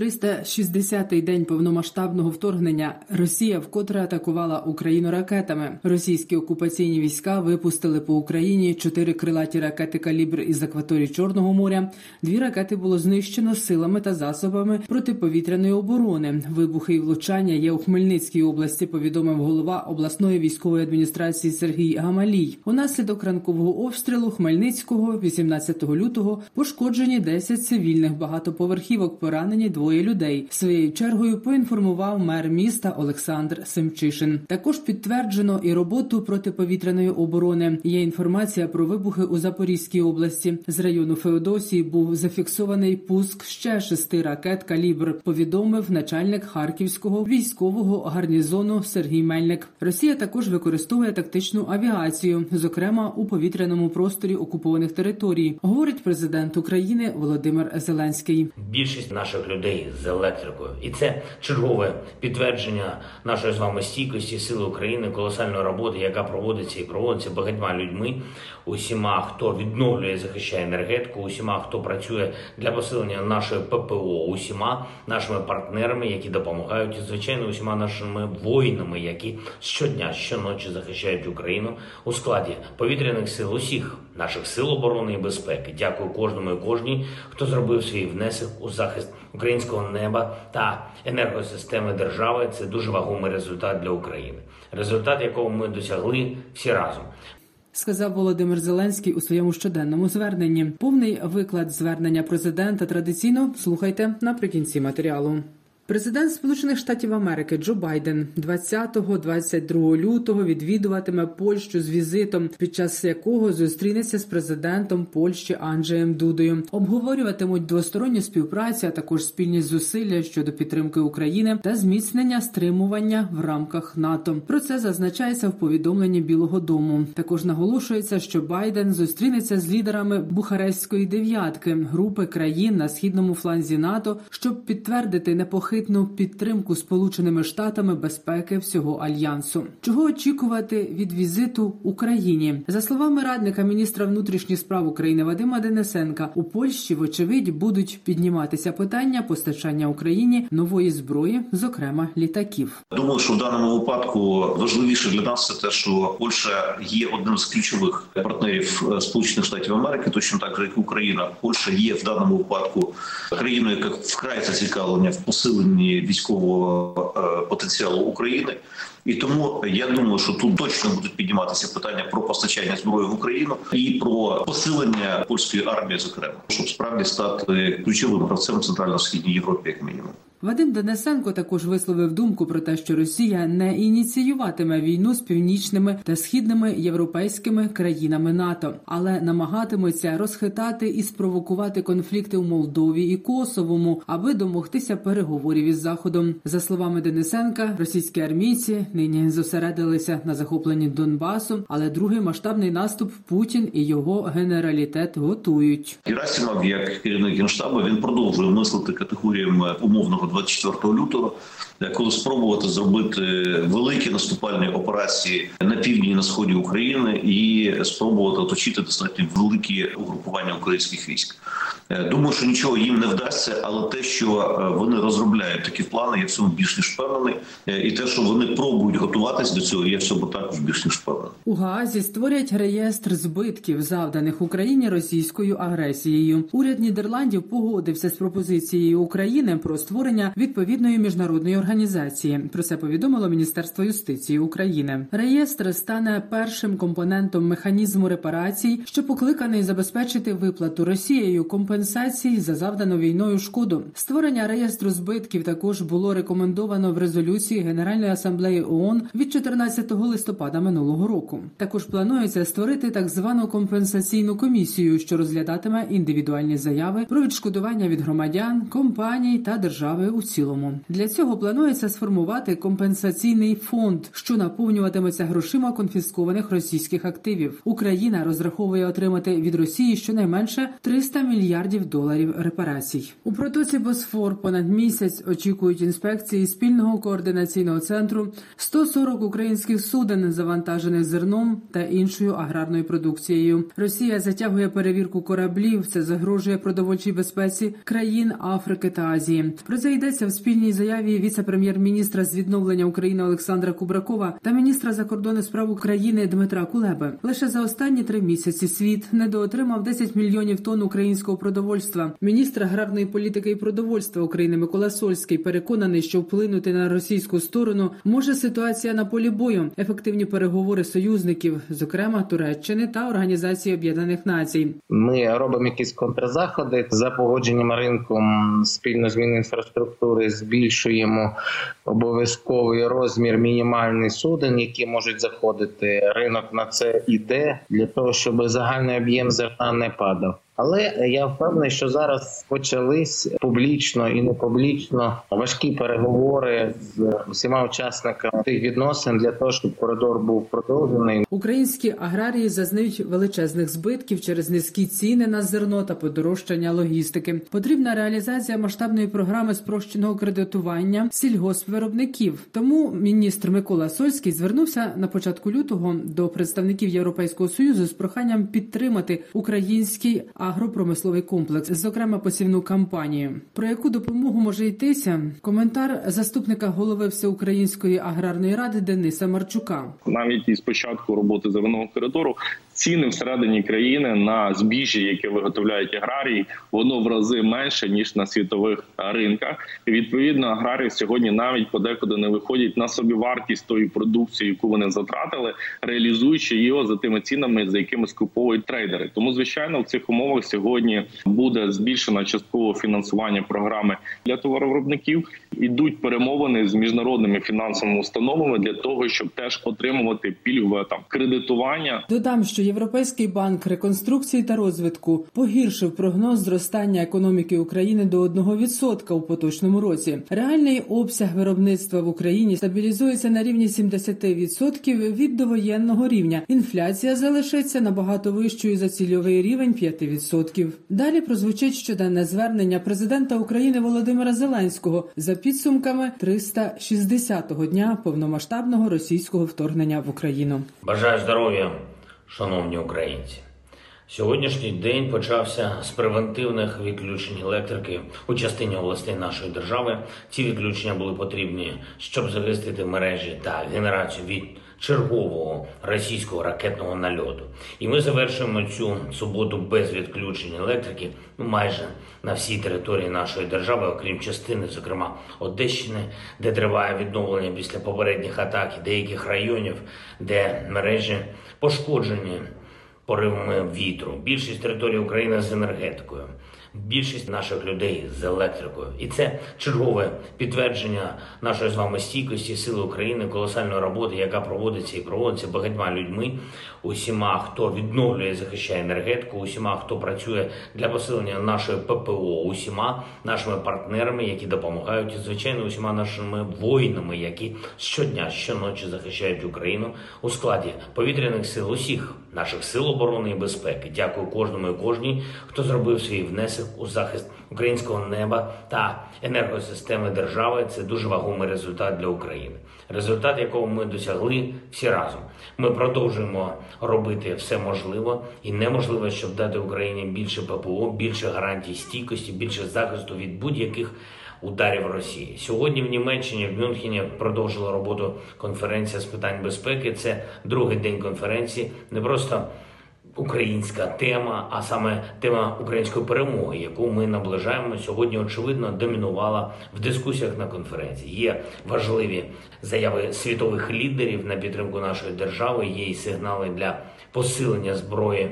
360-й день повномасштабного вторгнення Росія вкотре атакувала Україну ракетами. Російські окупаційні війська випустили по Україні чотири крилаті ракети калібр із акваторії Чорного моря. Дві ракети було знищено силами та засобами протиповітряної оборони. Вибухи і влучання є у Хмельницькій області. Повідомив голова обласної військової адміністрації Сергій Гамалій. Унаслідок ранкового обстрілу Хмельницького, 18 лютого, пошкоджені 10 цивільних багатоповерхівок. Поранені двоє людей. Своєю чергою поінформував мер міста Олександр Семчишин. Також підтверджено і роботу протиповітряної оборони. Є інформація про вибухи у Запорізькій області. З району Феодосії був зафіксований пуск ще шести ракет калібр. Повідомив начальник харківського військового гарнізону Сергій Мельник. Росія також використовує тактичну авіацію, зокрема у повітряному просторі окупованих територій, говорить президент України Володимир Зеленський. Більшість наших людей з електрикою, і це чергове підтвердження нашої з вами стійкості, сили України, колосальної роботи, яка проводиться і проводиться багатьма людьми, усіма, хто відновлює, захищає енергетику, усіма, хто працює для посилення нашої ППО, усіма нашими партнерами, які допомагають, і звичайно, усіма нашими воїнами, які щодня, щоночі захищають Україну у складі повітряних сил, усіх наших сил оборони і безпеки. Дякую кожному і кожній, хто зробив свій внесок у захист українського неба та енергосистеми держави. Це дуже вагомий результат для України. Результат, якого ми досягли всі разом. Сказав Володимир Зеленський у своєму щоденному зверненні. Повний виклад звернення президента традиційно слухайте наприкінці матеріалу. Президент Сполучених Штатів Америки Джо Байден 20-22 лютого відвідуватиме Польщу з візитом, під час якого зустрінеться з президентом Польщі Анджеєм Дудою. Обговорюватимуть двосторонню співпрацю, а також спільні зусилля щодо підтримки України та зміцнення стримування в рамках НАТО. Про це зазначається в повідомленні Білого Дому. Також наголошується, що Байден зустрінеться з лідерами Бухарестської дев'ятки групи країн на східному фланзі НАТО, щоб підтвердити непохитну підтримку Сполученими Штатами безпеки всього альянсу. Чого очікувати від візиту Україні? За словами радника міністра внутрішніх справ України Вадима Денисенка, у Польщі, вочевидь, будуть підніматися питання постачання Україні нової зброї, зокрема літаків. Думаю, що в даному випадку важливіше для нас це те, що Польща є одним з ключових партнерів Сполучених Штатів Америки, точно так як Україна. Польща є в даному випадку країною, яка вкрай зацікавлення в посиленні військового е, потенціалу України. І тому я думаю, що тут точно будуть підніматися питання про постачання зброї в Україну і про посилення польської армії, зокрема, щоб справді стати ключовим гравцем центрально-східній Європі, як мінімум. Вадим Денисенко також висловив думку про те, що Росія не ініціюватиме війну з північними та східними європейськими країнами НАТО, але намагатиметься розхитати і спровокувати конфлікти у Молдові і Косовому, аби домогтися переговорів із заходом. За словами Денисенка, російські армійці нині зосередилися на захопленні Донбасу, але другий масштабний наступ Путін і його генералітет готують. Герасимов, як керівник генштабу, він продовжує мислити категоріями умовного 24 лютого, коли спробувати зробити великі наступальні операції на півдні і на сході України і спробувати оточити достатньо великі угрупування українських військ. Думаю, що нічого їм не вдасться, але те, що вони розробляють такі плани, я в цьому більш ніж впевнений. І те, що вони пробують готуватись до цього, я в цьому також більш ніж впевнений. У Гаазі створять реєстр збитків, завданих Україні російською агресією. Уряд Нідерландів погодився з пропозицією України про створення відповідної міжнародної організації. Про це повідомило Міністерство юстиції України. Реєстр стане першим компонентом механізму репарацій, що покликаний забезпечити виплату Росією компенсацій за завдану війною шкоду. Створення реєстру збитків також було рекомендовано в резолюції Генеральної асамблеї ООН від 14 листопада минулого року. Також планується створити так звану компенсаційну комісію, що розглядатиме індивідуальні заяви про відшкодування від громадян, компаній та держави у цілому. Для цього планується сформувати компенсаційний фонд, що наповнюватиметься грошима конфіскованих російських активів. Україна розраховує отримати від Росії щонайменше 300 мільярдів доларів репарацій. У протоці Босфор понад місяць очікують інспекції спільного координаційного центру 140 українських суден, завантажених зерном та іншою аграрною продукцією. Росія затягує перевірку кораблів. Це загрожує продовольчій безпеці країн Африки та Азії. Про це йдеться в спільній заяві віце-прем'єр-міністра з відновлення України Олександра Кубракова та міністра закордонних справ України Дмитра Кулеби. Лише за останні три місяці світ недоотримав 10 мільйонів тонн українського продовольства. Міністр аграрної політики і продовольства України Микола Сольський переконаний, що вплинути на російську сторону може ситуація на полі бою, ефективні переговори союзників, зокрема Туреччини та Організації Об'єднаних Націй. Ми робимо якісь контрзаходи за погодженням ринком спільно з Мінінфраструктури збільшуємо обов'язковий розмір мінімальний суден, які можуть заходити. Ринок на це іде для того, щоб загальний об'єм зерна не падав. Але я впевнений, що зараз почались публічно і не публічно важкі переговори з усіма учасниками тих відносин для того, щоб коридор був продовжений. Українські аграрії зазнають величезних збитків через низькі ціни на зерно та подорожчання логістики. Потрібна реалізація масштабної програми спрощеного кредитування сільгоспвиробників. Тому міністр Микола Сольський звернувся на початку лютого до представників Європейського союзу з проханням підтримати український агропромисловий комплекс, зокрема посівну кампанію. Про яку допомогу може йтися? Коментар заступника голови Всеукраїнської аграрної ради Дениса Марчука. навіть із початку роботи зеленого коридору ціни всередині країни на збіжжя, яке виготовляють аграрії, воно в рази менше ніж на світових ринках. І відповідно, аграрії сьогодні навіть подекуди не виходять на собівартість тої продукції, яку вони затратили, реалізуючи його за тими цінами, за якими скуповують трейдери. Тому, звичайно, в цих умовах сьогодні буде збільшено частково фінансування програми для товаровиробників. Ідуть перемовини з міжнародними фінансовими установами для того, щоб теж отримувати пільгове там кредитування Додам, що Європейський банк реконструкції та розвитку погіршив прогноз зростання економіки України до 1% у поточному році. Реальний обсяг виробництва в Україні стабілізується на рівні 70% від довоєнного рівня. Інфляція залишиться набагато вищою за цільовий рівень 5%. Далі прозвучить щоденне звернення президента України Володимира Зеленського за підсумками 360-го дня повномасштабного російського вторгнення в Україну. Бажаю здоров'я, шановні українці. Сьогоднішній день почався з превентивних відключень електрики у частині областей нашої держави. Ці відключення були потрібні, щоб захистити мережі та генерацію від чергового російського ракетного нальоту. І ми завершуємо цю суботу без відключень електрики ну, майже на всій території нашої держави, окрім частини, зокрема Одещини, де триває відновлення після попередніх атак і деяких районів, де мережі пошкоджені поривами вітру. Більшість території України з енергетикою, більшість наших людей з електрикою. І це чергове підтвердження нашої з вами стійкості, сили України, колосальної роботи, яка проводиться і проводиться багатьма людьми, усіма, хто відновлює захищає енергетику, усіма, хто працює для посилення нашої ППО, усіма нашими партнерами, які допомагають, і звичайно, усіма нашими воїнами, які щодня, щоночі захищають Україну у складі повітряних сил, усіх наших сил оборони і безпеки. Дякую кожному і кожній, хто зробив свій внесок у захист українського неба та енергосистеми держави. Це дуже вагомий результат для України. Результат, якого ми досягли всі разом. Ми продовжуємо робити все можливе і неможливе, щоб дати Україні більше ППО, більше гарантій стійкості, більше захисту від будь-яких ударів Росії. Сьогодні в Німеччині в Мюнхені продовжила роботу конференція з питань безпеки. Це другий день конференції. Не просто українська тема, а саме тема української перемоги, яку ми наближаємо сьогодні. Очевидно, домінувала в дискусіях на конференції. Є важливі заяви світових лідерів на підтримку нашої держави. Є і сигнали для посилення зброї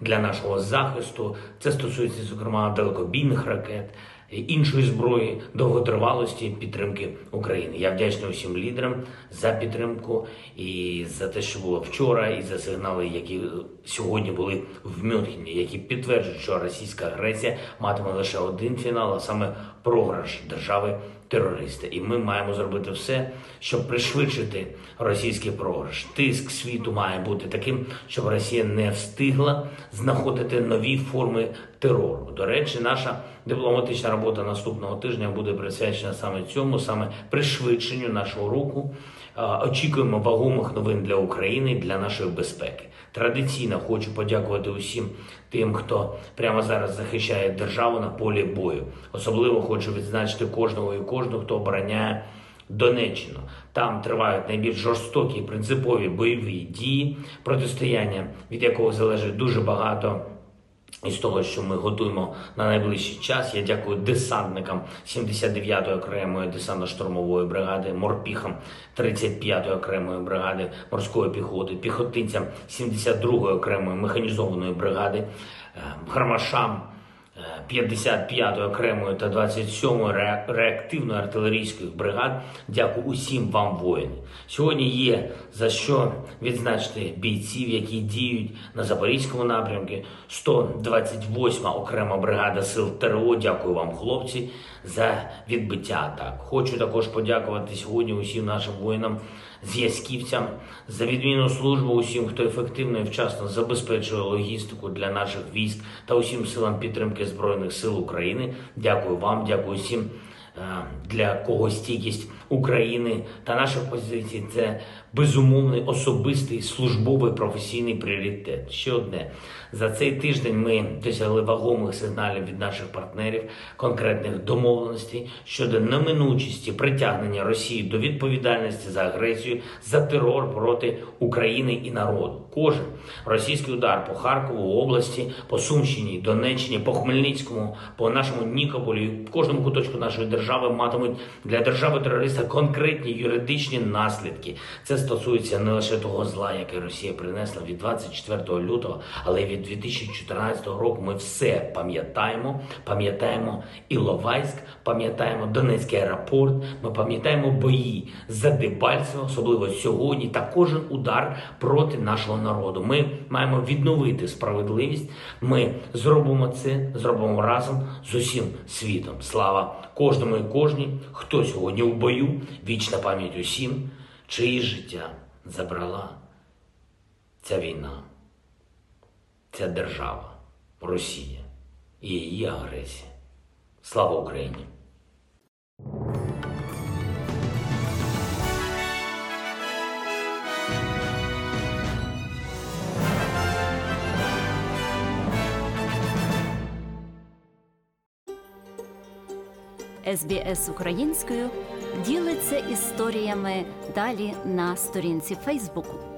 для нашого захисту. Це стосується зокрема далекобійних ракет. Іншої зброї довготривалості підтримки України. Я вдячний усім лідерам за підтримку і за те, що було вчора, і за сигнали, які сьогодні були в Мюнхені, які підтверджують, що російська агресія матиме лише один фінал, а саме програш держави терориста. І ми маємо зробити все, щоб пришвидшити російський програш. Тиск світу має бути таким, щоб Росія не встигла знаходити нові форми терору. До речі, наша дипломатична робота наступного тижня буде присвячена саме цьому, саме пришвидшенню нашого руху. Очікуємо вагомих новин для України і для нашої безпеки. Традиційно хочу подякувати усім тим, хто прямо зараз захищає державу на полі бою. Особливо хочу відзначити кожного і кожного, хто обороняє Донеччину. Там тривають найбільш жорстокі принципові бойові дії, протистояння від якого залежить дуже багато. Із того, що ми готуємо на найближчий час, я дякую десантникам 79-ї окремої десантно-штурмової бригади, морпіхам 35-ї окремої бригади морської піхоти, піхотинцям 72-ї окремої механізованої бригади, е, гармашам 55-ї окремої та 27-ї реактивної артилерійських бригад. Дякую усім вам, воїни. Сьогодні є за що відзначити бійців, які діють на Запорізькому напрямку. 128-ма окрема бригада сил ТРО. Дякую вам, хлопці, за відбиття атак. Хочу також подякувати сьогодні усім нашим воїнам, зв'язківцям за відмінну службу, усім, хто ефективно і вчасно забезпечує логістику для наших військ та усім силам підтримки Збройних сил України. Дякую вам, дякую всім. е, Для кого стійкість України та наших позицій це безумовний особистий службовий професійний пріоритет. Ще одне за цей тиждень ми досягли вагомих сигналів від наших партнерів, конкретних домовленостей щодо неминучості притягнення Росії до відповідальності за агресію за терор проти України і народу. Кожен російський удар по Харкову області, по Сумщині, Донеччині, по Хмельницькому, по нашому Нікополі, в кожному куточку нашої держави матимуть для держави терориста конкретні юридичні наслідки. Це стосується не лише того зла, яке Росія принесла від 24 лютого, але й від 2014 року. Ми все пам'ятаємо. Пам'ятаємо Іловайськ, пам'ятаємо Донецький аеропорт. Ми пам'ятаємо бої за Дебальцево, особливо сьогодні, та кожен удар проти нашого народу. Ми маємо відновити справедливість. Ми зробимо це, зробимо разом з усім світом. Слава кожному і кожній, хто сьогодні в бою, вічна пам'ять усім, чиї життя забрала ця війна, ця держава, Росія і її агресія. Слава Україні! СБС українською ділиться історіями далі на сторінці Фейсбуку.